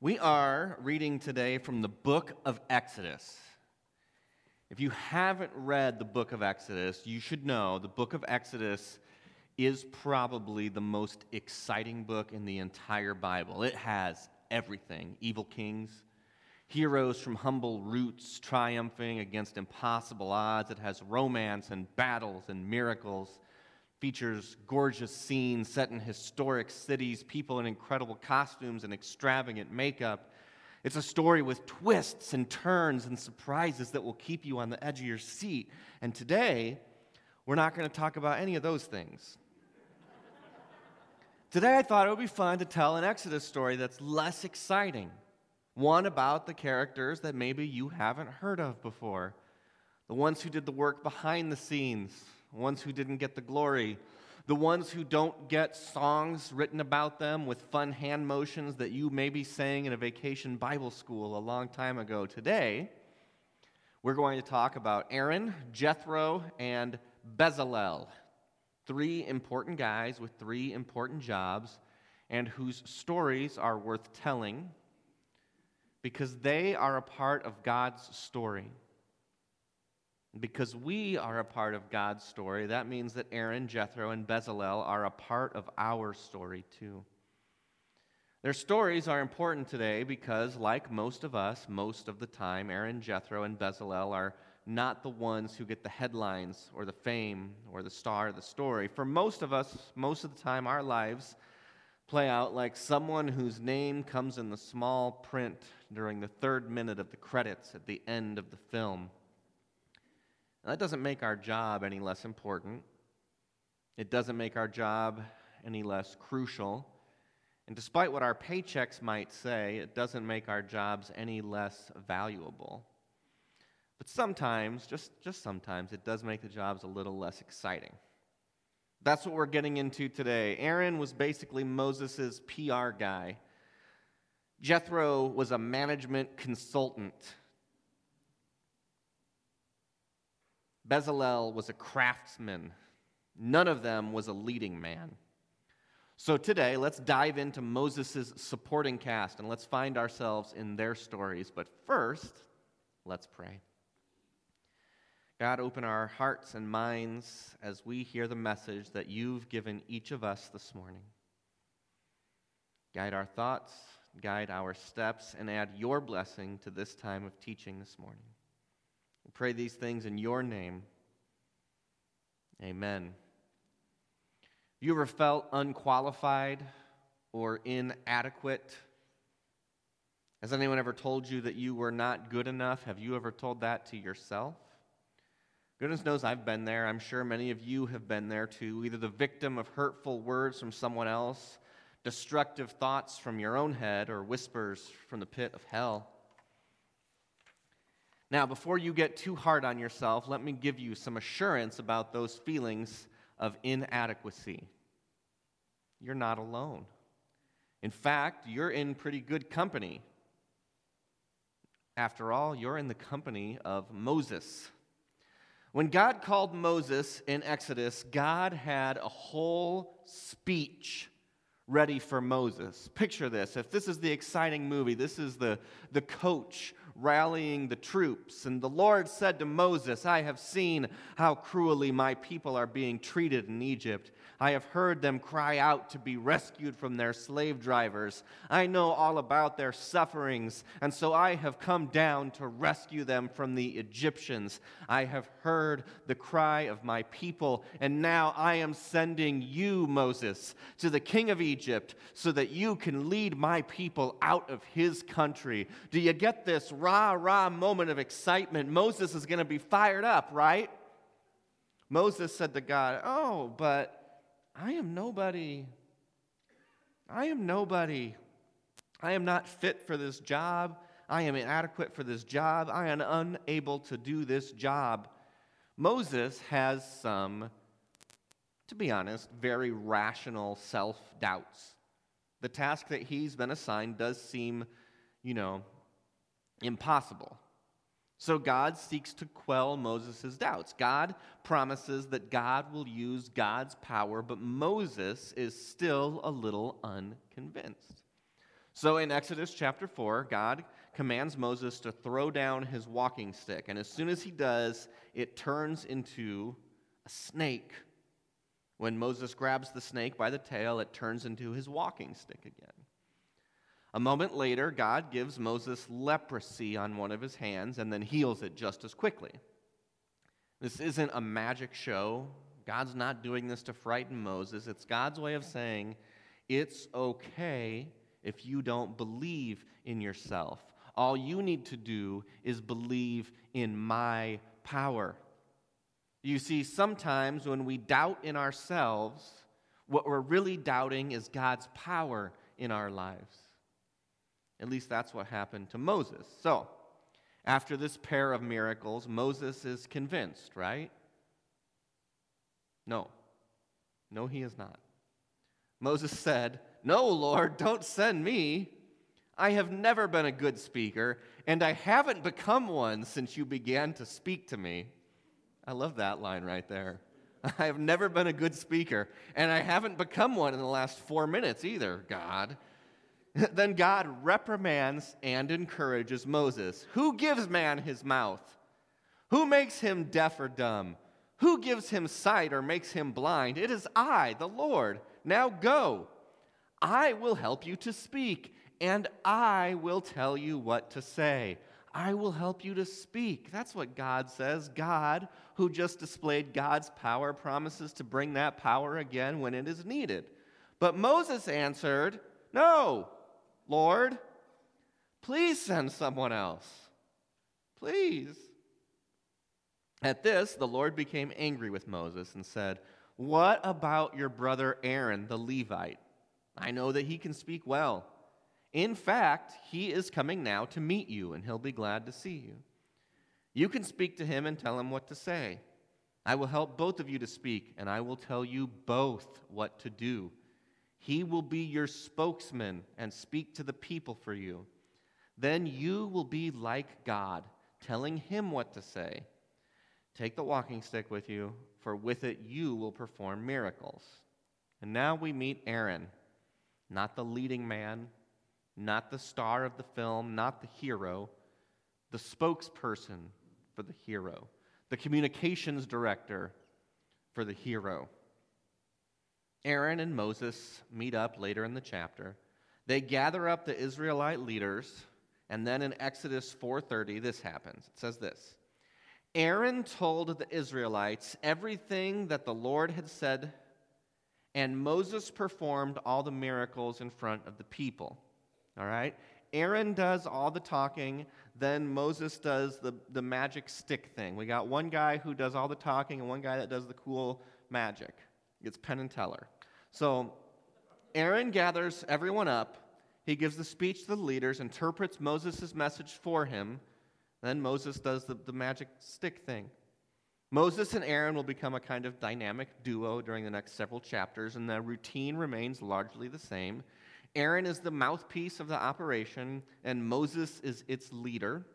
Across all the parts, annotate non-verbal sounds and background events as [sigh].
We are reading today from the book of Exodus. If you haven't read the book of Exodus, you should know the book of Exodus is probably the most exciting book in the entire Bible. It has everything evil kings, heroes from humble roots triumphing against impossible odds. It has romance and battles and miracles. Features gorgeous scenes set in historic cities, people in incredible costumes and extravagant makeup. It's a story with twists and turns and surprises that will keep you on the edge of your seat. And today, we're not going to talk about any of those things. today, I thought it would be fun to tell an Exodus story that's less exciting. One about the characters that maybe you haven't heard of before, the ones who did the work behind the scenes, ones who didn't get the glory, the ones who don't get songs written about them with fun hand motions that you maybe sang in a vacation Bible school a long time ago. Today, we're going to talk about Aaron, Jethro, and Bezalel. Three important guys with three important jobs and whose stories are worth telling because they are a part of God's story. Because we are a part of God's story, that means that Aaron, Jethro, and Bezalel are a part of our story too. Their stories are important today because, like most of us, most of the time, Aaron, Jethro, and Bezalel are not the ones who get the headlines or the fame or the star of the story. For most of us, most of the time, our lives play out like someone whose name comes in the small print during the third minute of the credits at the end of the film. Now, that doesn't make our job any less important. It doesn't make our job any less crucial. And despite what our paychecks might say, it doesn't make our jobs any less valuable. But sometimes, just, just sometimes, it does make the jobs a little less exciting. That's what we're getting into today. Aaron was basically Moses' PR guy. Jethro was a management consultant. Bezalel was a craftsman. None of them was a leading man. So today, let's dive into Moses' supporting cast and let's find ourselves in their stories. But first, let's pray. God, open our hearts and minds as we hear the message that you've given each of us this morning. Guide our thoughts, guide our steps, and add your blessing to this time of teaching this morning. We pray these things in your name. Amen. Have you ever felt unqualified or inadequate? Has anyone ever told you that you were not good enough? Have you ever told that to yourself? Goodness knows I've been there. I'm sure many of you have been there too, either the victim of hurtful words from someone else, destructive thoughts from your own head, or whispers from the pit of hell. Now, before you get too hard on yourself, let me give you some assurance about those feelings of inadequacy. You're not alone. In fact, you're in pretty good company. After all, you're in the company of Moses. When God called Moses in Exodus, God had a whole speech ready for Moses. Picture this. If this is the exciting movie, this is the, the coach rallying the troops. And the Lord said to Moses, I have seen how cruelly my people are being treated in Egypt. I have heard them cry out to be rescued from their slave drivers. I know all about their sufferings, and so I have come down to rescue them from the Egyptians. I have heard the cry of my people, and now I am sending you, Moses, to the king of Egypt so that you can lead my people out of his country. Do you get this rah rah moment of excitement? Moses is going to be fired up, right? Moses said to God, Oh, but I am nobody. I am nobody. I am not fit for this job. I am inadequate for this job. I am unable to do this job. Moses has some, to be honest, very rational self doubts. The task that he's been assigned does seem, you know, impossible. So God seeks to quell Moses' doubts. God promises that God will use God's power, but Moses is still a little unconvinced. So in Exodus chapter 4, God commands Moses to throw down his walking stick. And as soon as he does, it turns into a snake. When Moses grabs the snake by the tail, it turns into his walking stick again. A moment later, God gives Moses leprosy on one of his hands and then heals it just as quickly. This isn't a magic show. God's not doing this to frighten Moses. It's God's way of saying, it's okay if you don't believe in yourself. All you need to do is believe in my power. You see, sometimes when we doubt in ourselves, what we're really doubting is God's power in our lives. At least that's what happened to Moses. So, after this pair of miracles, Moses is convinced, right? No. No, he is not. Moses said, no, Lord, don't send me. I have never been a good speaker, and I haven't become one since you began to speak to me. I love that line right there. I have never been a good speaker, and I haven't become one in the last four minutes either, God. [laughs] then God reprimands and encourages Moses. Who gives man his mouth? Who makes him deaf or dumb? Who gives him sight or makes him blind? It is I, the Lord. Now go. I will help you to speak, and I will tell you what to say. I will help you to speak. That's what God says. God, who just displayed God's power, promises to bring that power again when it is needed. But Moses answered, No, Lord, please send someone else. Please. At this, the Lord became angry with Moses and said, What about your brother Aaron the Levite? I know that he can speak well. In fact, he is coming now to meet you, and he'll be glad to see you. You can speak to him and tell him what to say. I will help both of you to speak, and I will tell you both what to do. He will be your spokesman and speak to the people for you. Then you will be like God, telling him what to say. Take the walking stick with you, for with it you will perform miracles. And now we meet Aaron not the leading man, not the star of the film, not the hero, the spokesperson for the hero, the communications director for the hero. Aaron and Moses meet up later in the chapter. They gather up the Israelite leaders, and then in Exodus 4:30 this happens. It says this: Aaron told the Israelites everything that the Lord had said and Moses performed all the miracles in front of the people. All right? Aaron does all the talking, then Moses does the, the magic stick thing. We got one guy who does all the talking and one guy that does the cool magic. It's Penn and Teller. So Aaron gathers everyone up. He gives the speech to the leaders, interprets Moses' message for him. Then Moses does the, the magic stick thing. Moses and Aaron will become a kind of dynamic duo during the next several chapters, and the routine remains largely the same. Aaron is the mouthpiece of the operation, and Moses is its leader,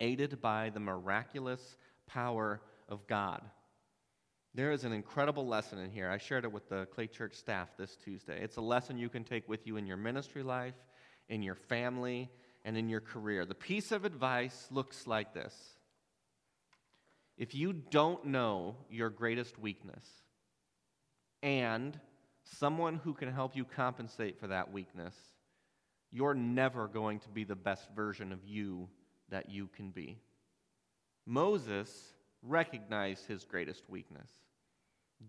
aided by the miraculous power of God. There is an incredible lesson in here. I shared it with the Clay Church staff this Tuesday. It's a lesson you can take with you in your ministry life, in your family, and in your career. The piece of advice looks like this if you don't know your greatest weakness and someone who can help you compensate for that weakness, you're never going to be the best version of you that you can be. Moses recognized his greatest weakness.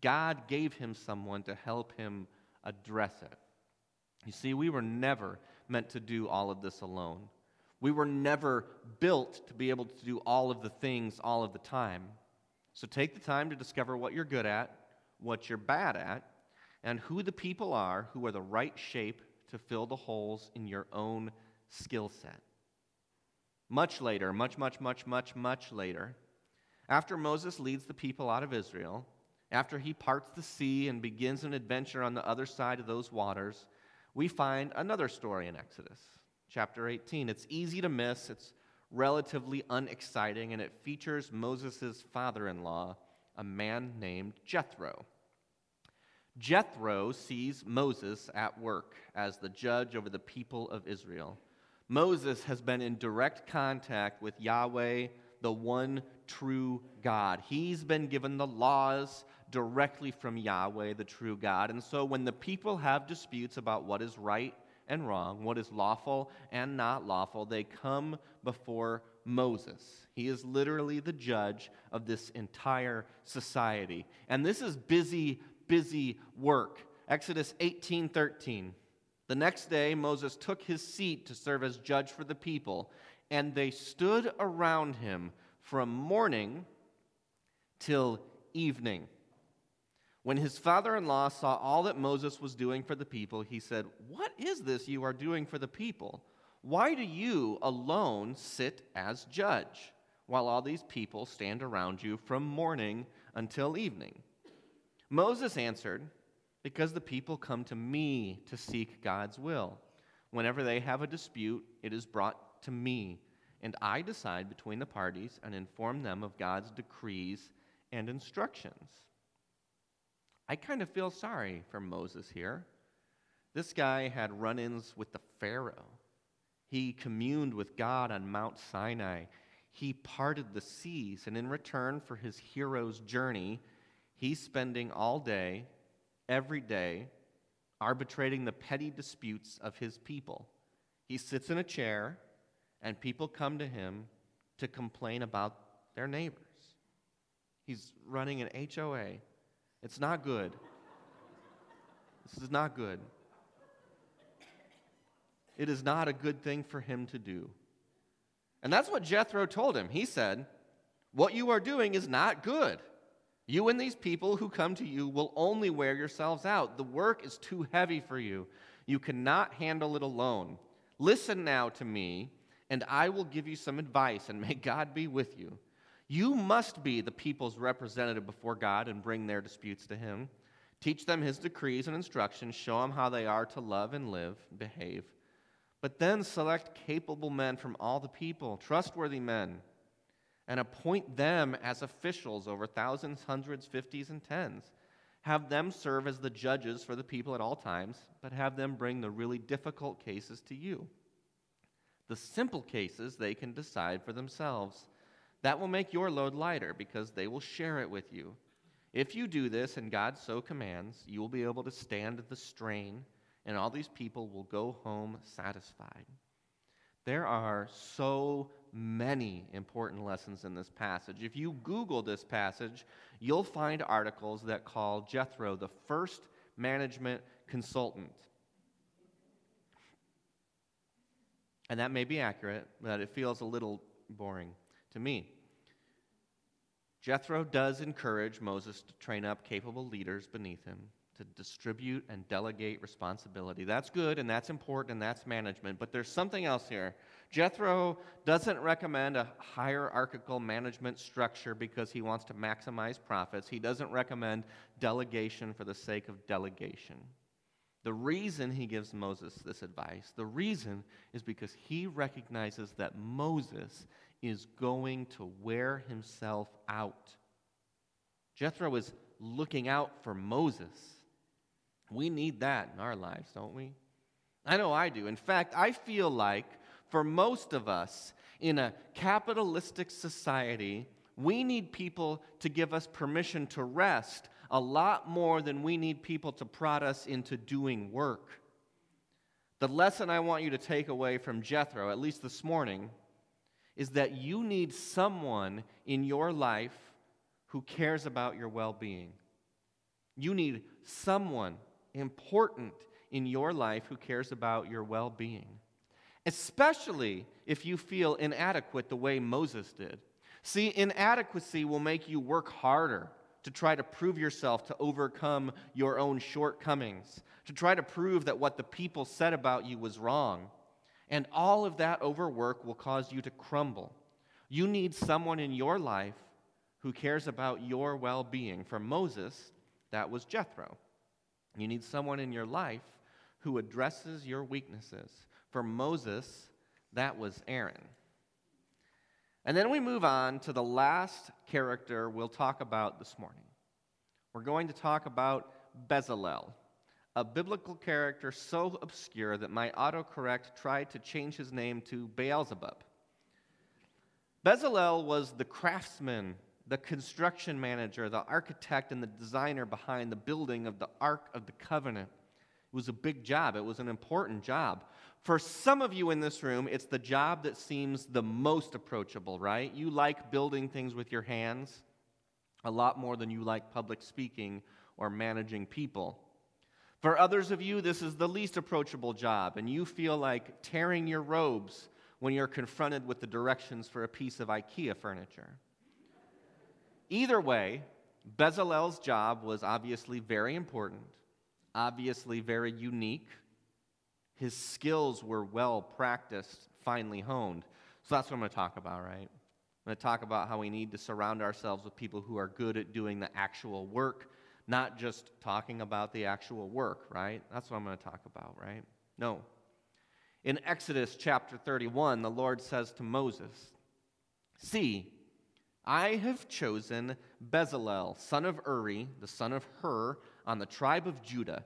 God gave him someone to help him address it. You see, we were never meant to do all of this alone. We were never built to be able to do all of the things all of the time. So take the time to discover what you're good at, what you're bad at, and who the people are who are the right shape to fill the holes in your own skill set. Much later, much, much, much, much, much later, after Moses leads the people out of Israel, after he parts the sea and begins an adventure on the other side of those waters, we find another story in Exodus chapter 18. It's easy to miss, it's relatively unexciting, and it features Moses' father in law, a man named Jethro. Jethro sees Moses at work as the judge over the people of Israel. Moses has been in direct contact with Yahweh, the one true God. He's been given the laws directly from Yahweh, the true God. And so when the people have disputes about what is right and wrong, what is lawful and not lawful, they come before Moses. He is literally the judge of this entire society. And this is busy, busy work. Exodus 18 13. The next day, Moses took his seat to serve as judge for the people, and they stood around him from morning till evening. When his father in law saw all that Moses was doing for the people, he said, What is this you are doing for the people? Why do you alone sit as judge, while all these people stand around you from morning until evening? Moses answered, Because the people come to me to seek God's will. Whenever they have a dispute, it is brought to me, and I decide between the parties and inform them of God's decrees and instructions. I kind of feel sorry for Moses here. This guy had run ins with the Pharaoh. He communed with God on Mount Sinai. He parted the seas, and in return for his hero's journey, he's spending all day, every day, arbitrating the petty disputes of his people. He sits in a chair, and people come to him to complain about their neighbors. He's running an HOA it's not good. This is not good. It is not a good thing for him to do. And that's what Jethro told him. He said, What you are doing is not good. You and these people who come to you will only wear yourselves out. The work is too heavy for you. You cannot handle it alone. Listen now to me, and I will give you some advice, and may God be with you. You must be the people's representative before God and bring their disputes to Him. Teach them His decrees and instructions, show them how they are to love and live, behave. But then select capable men from all the people, trustworthy men, and appoint them as officials over thousands, hundreds, fifties, and tens. Have them serve as the judges for the people at all times, but have them bring the really difficult cases to you. The simple cases they can decide for themselves. That will make your load lighter because they will share it with you. If you do this, and God so commands, you will be able to stand the strain, and all these people will go home satisfied. There are so many important lessons in this passage. If you Google this passage, you'll find articles that call Jethro the first management consultant. And that may be accurate, but it feels a little boring to me. Jethro does encourage Moses to train up capable leaders beneath him, to distribute and delegate responsibility. That's good and that's important and that's management, but there's something else here. Jethro doesn't recommend a hierarchical management structure because he wants to maximize profits. He doesn't recommend delegation for the sake of delegation. The reason he gives Moses this advice, the reason is because he recognizes that Moses is going to wear himself out. Jethro is looking out for Moses. We need that in our lives, don't we? I know I do. In fact, I feel like for most of us in a capitalistic society, we need people to give us permission to rest a lot more than we need people to prod us into doing work. The lesson I want you to take away from Jethro, at least this morning, is that you need someone in your life who cares about your well being. You need someone important in your life who cares about your well being, especially if you feel inadequate the way Moses did. See, inadequacy will make you work harder to try to prove yourself to overcome your own shortcomings, to try to prove that what the people said about you was wrong. And all of that overwork will cause you to crumble. You need someone in your life who cares about your well being. For Moses, that was Jethro. You need someone in your life who addresses your weaknesses. For Moses, that was Aaron. And then we move on to the last character we'll talk about this morning. We're going to talk about Bezalel, a biblical character so obscure that my autocorrect tried to change his name to Beelzebub. Bezalel was the craftsman, the construction manager, the architect, and the designer behind the building of the Ark of the Covenant. It was a big job, it was an important job. For some of you in this room, it's the job that seems the most approachable, right? You like building things with your hands a lot more than you like public speaking or managing people. For others of you, this is the least approachable job, and you feel like tearing your robes when you're confronted with the directions for a piece of IKEA furniture. Either way, Bezalel's job was obviously very important, obviously very unique. His skills were well practiced, finely honed. So that's what I'm going to talk about, right? I'm going to talk about how we need to surround ourselves with people who are good at doing the actual work, not just talking about the actual work, right? That's what I'm going to talk about, right? No, in Exodus chapter 31, the Lord says to Moses, See, I have chosen Bezalel, son of Uri, the son of Hur, on the tribe of Judah,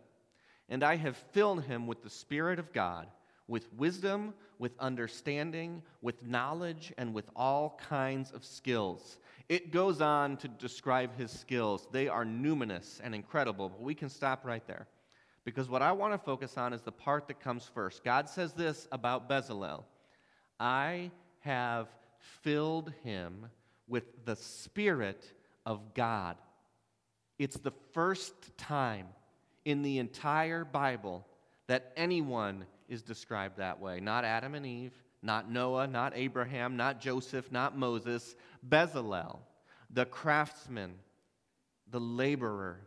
and I have filled him with the Spirit of God, with wisdom, with understanding, with knowledge, and with all kinds of skills. It goes on to describe his skills. They are numerous and incredible, but we can stop right there. Because what I want to focus on is the part that comes first. God says this about Bezalel I have filled him with the Spirit of God. It's the first time in the entire Bible that anyone is described that way. Not Adam and Eve, not Noah, not Abraham, not Joseph, not Moses. Bezalel, the craftsman, the laborer,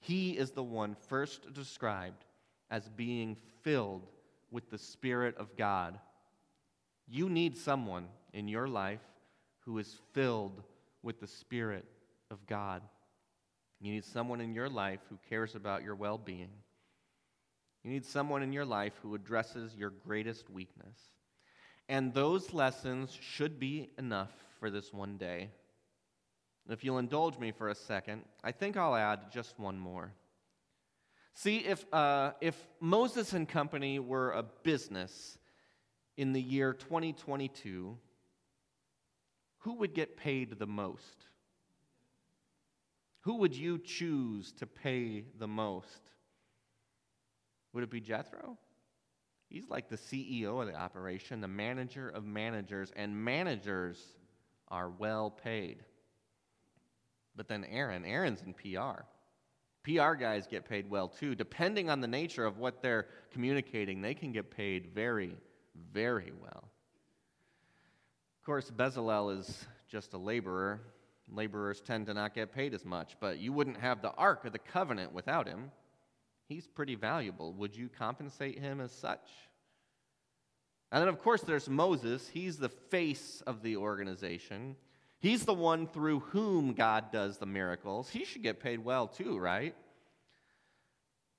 he is the one first described as being filled with the Spirit of God. You need someone in your life who is filled with the Spirit of God. You need someone in your life who cares about your well being. You need someone in your life who addresses your greatest weakness. And those lessons should be enough for this one day. If you'll indulge me for a second, I think I'll add just one more. See, if, uh, if Moses and Company were a business in the year 2022, who would get paid the most? Who would you choose to pay the most? Would it be Jethro? He's like the CEO of the operation, the manager of managers, and managers are well paid. But then Aaron, Aaron's in PR. PR guys get paid well too. Depending on the nature of what they're communicating, they can get paid very, very well. Of course, Bezalel is just a laborer. Laborers tend to not get paid as much, but you wouldn't have the Ark of the Covenant without him. He's pretty valuable. Would you compensate him as such? And then, of course, there's Moses. He's the face of the organization. He's the one through whom God does the miracles. He should get paid well too, right?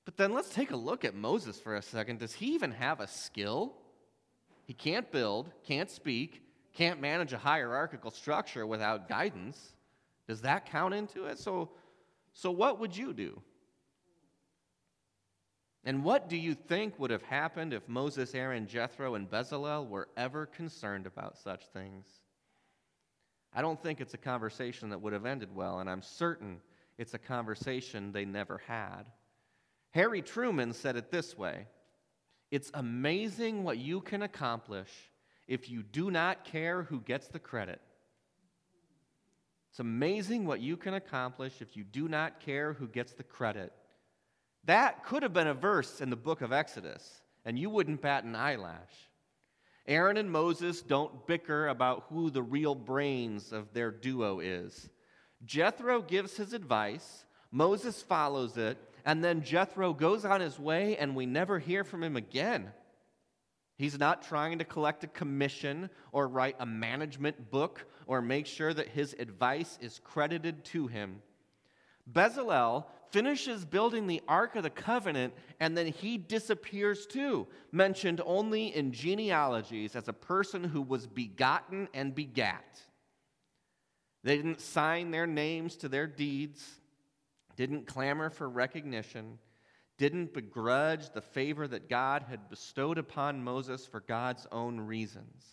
But then let's take a look at Moses for a second. Does he even have a skill? He can't build, can't speak, can't manage a hierarchical structure without guidance. Does that count into it? So, so what would you do? And what do you think would have happened if Moses, Aaron, Jethro, and Bezalel were ever concerned about such things? I don't think it's a conversation that would have ended well, and I'm certain it's a conversation they never had. Harry Truman said it this way It's amazing what you can accomplish if you do not care who gets the credit. It's amazing what you can accomplish if you do not care who gets the credit. That could have been a verse in the book of Exodus, and you wouldn't bat an eyelash. Aaron and Moses don't bicker about who the real brains of their duo is. Jethro gives his advice, Moses follows it, and then Jethro goes on his way, and we never hear from him again. He's not trying to collect a commission or write a management book or make sure that his advice is credited to him. Bezalel finishes building the Ark of the Covenant, and then he disappears too, mentioned only in genealogies as a person who was begotten and begat. They didn't sign their names to their deeds, didn't clamor for recognition, didn't begrudge the favor that God had bestowed upon Moses for God's own reasons.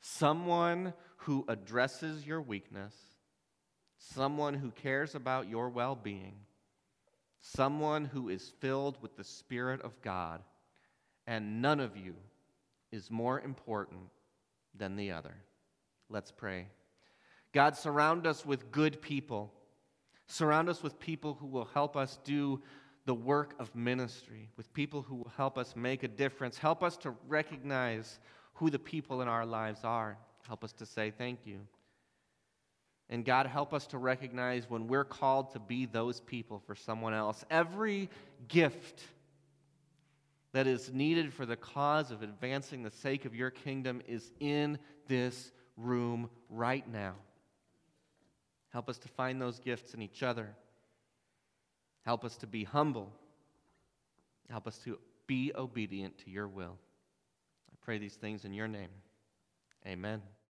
Someone who addresses your weakness, someone who cares about your well being, someone who is filled with the Spirit of God, and none of you is more important than the other. Let's pray. God, surround us with good people. Surround us with people who will help us do the work of ministry, with people who will help us make a difference. Help us to recognize who the people in our lives are. Help us to say thank you. And God, help us to recognize when we're called to be those people for someone else. Every gift that is needed for the cause of advancing the sake of your kingdom is in this room right now. Help us to find those gifts in each other. Help us to be humble. Help us to be obedient to your will. I pray these things in your name. Amen.